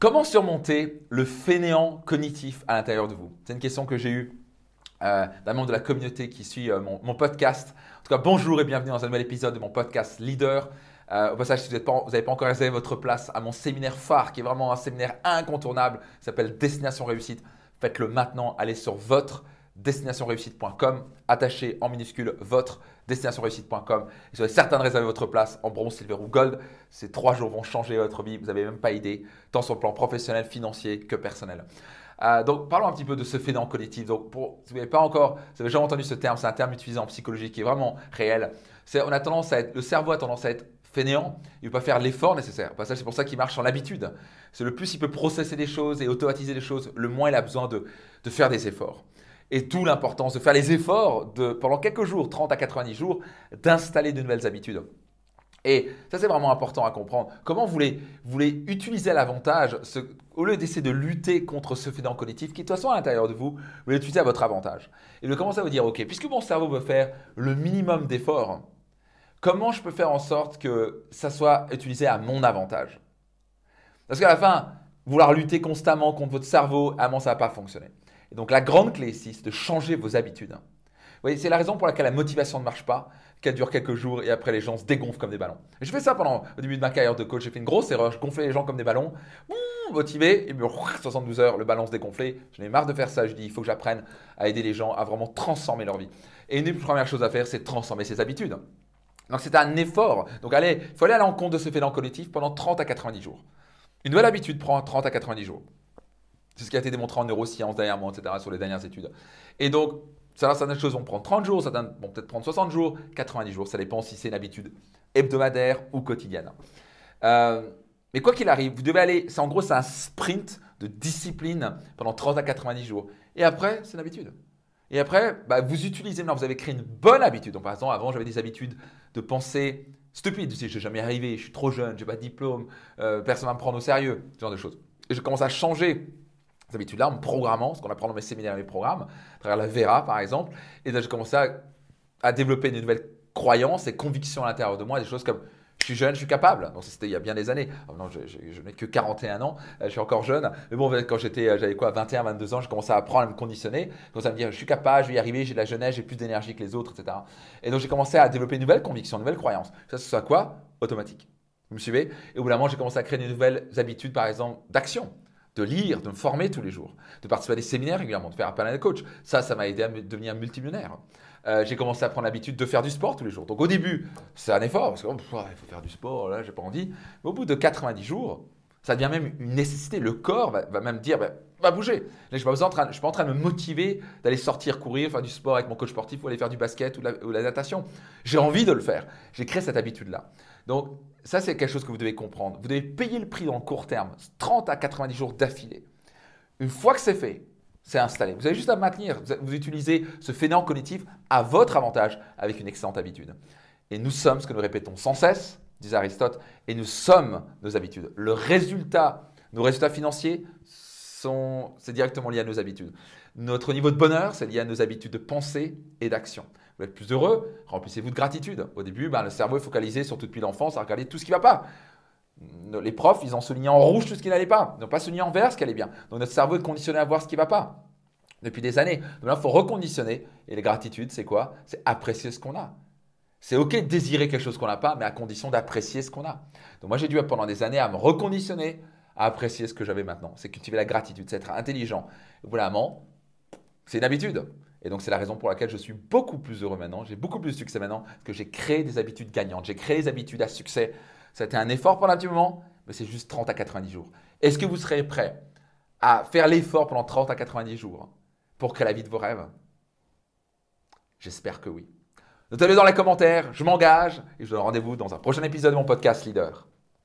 Comment surmonter le fainéant cognitif à l'intérieur de vous? C'est une question que j'ai eue euh, d'un membre de la communauté qui suit euh, mon, podcast. En tout cas, bonjour et bienvenue dans un nouvel épisode de mon podcast Leader. Euh, au passage, si vous n'avez pas, encore réservé votre place à mon séminaire phare, qui est vraiment un séminaire incontournable, s'appelle Destination Réussite, faites-le maintenant. Allez sur votre destinationreussite.com, attaché en minuscule votre destinationreussite.com. Et soyez certain de réserver votre place en bronze, silver ou gold. Ces trois jours vont changer votre vie, vous n'avez même pas idée, tant sur le plan professionnel, financier que personnel. Euh, donc, parlons un petit peu de ce phénomène collectif. Donc, si vous n'avez pas encore, vous avez jamais entendu ce terme, c'est un terme utilisé en psychologie qui est vraiment réel. on a tendance à être, le cerveau a tendance à être fainéant, il ne veut pas faire l'effort nécessaire. c'est pour ça qu'il marche sur l'habitude. C'est le plus il peut processer des choses et automatiser des choses, le moins il a besoin de, de faire des efforts et tout l'importance de faire les efforts de, pendant quelques jours, 30 à 90 jours, d'installer de nouvelles habitudes. Et ça, c'est vraiment important à comprendre. Comment vous voulez, vous utiliser l'avantage, au lieu d'essayer de lutter contre ce phénomène cognitif qui, de toute façon, à l'intérieur de vous, vous voulez l'utiliser à votre avantage. Et de commencer à vous dire, OK, puisque mon cerveau veut faire le minimum d'efforts, comment je peux faire en sorte que ça soit utilisé à mon avantage? Parce qu'à la fin, vouloir lutter constamment contre votre cerveau, à ça ne va pas fonctionner. Et donc la grande clé ici, c'est de changer vos habitudes. Vous voyez, c'est la raison pour laquelle la motivation ne marche pas, qu'elle dure quelques jours et après les gens se dégonflent comme des ballons. Et je fais ça pendant au début de ma carrière de coach. J'ai fait une grosse erreur. Je gonflais les gens comme des ballons, motivé, et 72 heures, le ballon se dégonflait. J'en ai marre de faire ça. Je dis, il faut que j'apprenne à aider les gens à vraiment transformer leur vie. Et une des premières choses à faire, c'est de transformer ses habitudes. Donc c'est un effort. Donc allez, il faut aller à l'encontre de ce phénomène collectif pendant 30 à 90 jours. Une nouvelle habitude prend 30 à 90 jours. C'est ce qui a été démontré en neurosciences dernièrement, etc., sur les dernières études. Et donc, certaines choses vont prendre 30 jours, certaines vont peut-être prendre 60 jours, 90 jours. Ça dépend si c'est une habitude hebdomadaire ou quotidienne. Euh, mais quoi qu'il arrive, vous devez aller, c'est en gros, c'est un sprint de discipline pendant 30 à 90 jours. Et après, c'est une habitude. Et après, bah, vous utilisez, maintenant, vous avez créé une bonne habitude. Donc, par exemple, avant, j'avais des habitudes de penser stupide. Je ne vais jamais arriver, je suis trop jeune, je n'ai pas de diplôme, euh, personne ne va me prendre au sérieux, ce genre de choses. Et je commence à changer habitudes-là en programmant, ce qu'on apprend dans mes séminaires et mes programmes, à travers la Vera par exemple. Et là, j'ai commencé à, développer une nouvelle croyance et convictions à l'intérieur de moi, des choses comme je suis jeune, je suis capable. Donc c'était il y a bien des années. Oh non, je, n'ai que 41 ans, euh, je suis encore jeune. Mais bon, quand j'étais, euh, j'avais quoi, 21, 22 ans, je commençais à apprendre à me conditionner. Je commençais à me dire, je suis capable, je vais y arriver, j'ai de la jeunesse, j'ai plus d'énergie que les autres, etc. Et donc j'ai commencé à développer une nouvelle conviction, une nouvelle croyance. Ça, ce soit quoi? Automatique. Vous me suivez? Et au bout d'un moment, j'ai commencé à créer de nouvelles habitudes, par exemple, d'action de lire, de me former tous les jours, de participer à des séminaires régulièrement, de faire appel à un coach. Ça, ça m'a aidé à devenir multimillionnaire. Euh, j'ai commencé à prendre l'habitude de faire du sport tous les jours. Donc au début, c'est un effort, parce qu'il oh, faut faire du sport, là, j'ai pas envie. Mais au bout de 90 jours, ça devient même une nécessité. Le corps va, même dire, bah, va bouger. je ne suis, pas en train de me motiver d'aller sortir, courir, faire du sport avec mon coach sportif ou aller faire du basket ou, ou la natation. J'ai envie de le faire. J'ai créé cette habitude-là. Donc, ça, c'est quelque chose que vous devez comprendre. Vous devez payer le prix dans le court terme, 30 à 90 jours d'affilée. Une fois que c'est fait, c'est installé. Vous avez juste à maintenir, vous utilisez ce fainéant cognitif à votre avantage avec une excellente habitude. Et nous sommes ce que nous répétons sans cesse, disait Aristote, et nous sommes nos habitudes. Le résultat, nos résultats financiers, c'est directement lié à nos habitudes. Notre niveau de bonheur, c'est lié à nos habitudes de pensée et d'action. Vous êtes plus heureux, remplissez-vous de gratitude. Au début, ben, le cerveau est focalisé, surtout depuis l'enfance, à regarder tout ce qui ne va pas. Les profs, ils ont souligné en rouge tout ce qui n'allait pas. Ils n'ont pas souligné en vert ce qui allait bien. Donc notre cerveau est conditionné à voir ce qui ne va pas depuis des années. Donc là, il faut reconditionner. Et la gratitude, c'est quoi? C'est apprécier ce qu'on a. C'est OK de désirer quelque chose qu'on n'a pas, mais à condition d'apprécier ce qu'on a. Donc moi, j'ai dû pendant des années à me reconditionner, apprécier ce que j'avais maintenant. C'est cultiver la gratitude, c'est être intelligent. Vraiment, c'est une habitude. Et donc, c'est la raison pour laquelle je suis beaucoup plus heureux maintenant, j'ai beaucoup plus de succès maintenant, parce que j'ai créé des habitudes gagnantes, j'ai créé des habitudes à succès. Ça a été un effort pendant un petit moment, mais c'est juste 30 à 90 jours. Est-ce que vous serez prêt à faire l'effort pendant 30 à 90 jours pour créer la vie de vos rêves? J'espère que oui. Notez-le dans les commentaires, je m'engage et je vous donne rendez-vous dans un prochain épisode de mon podcast Leader.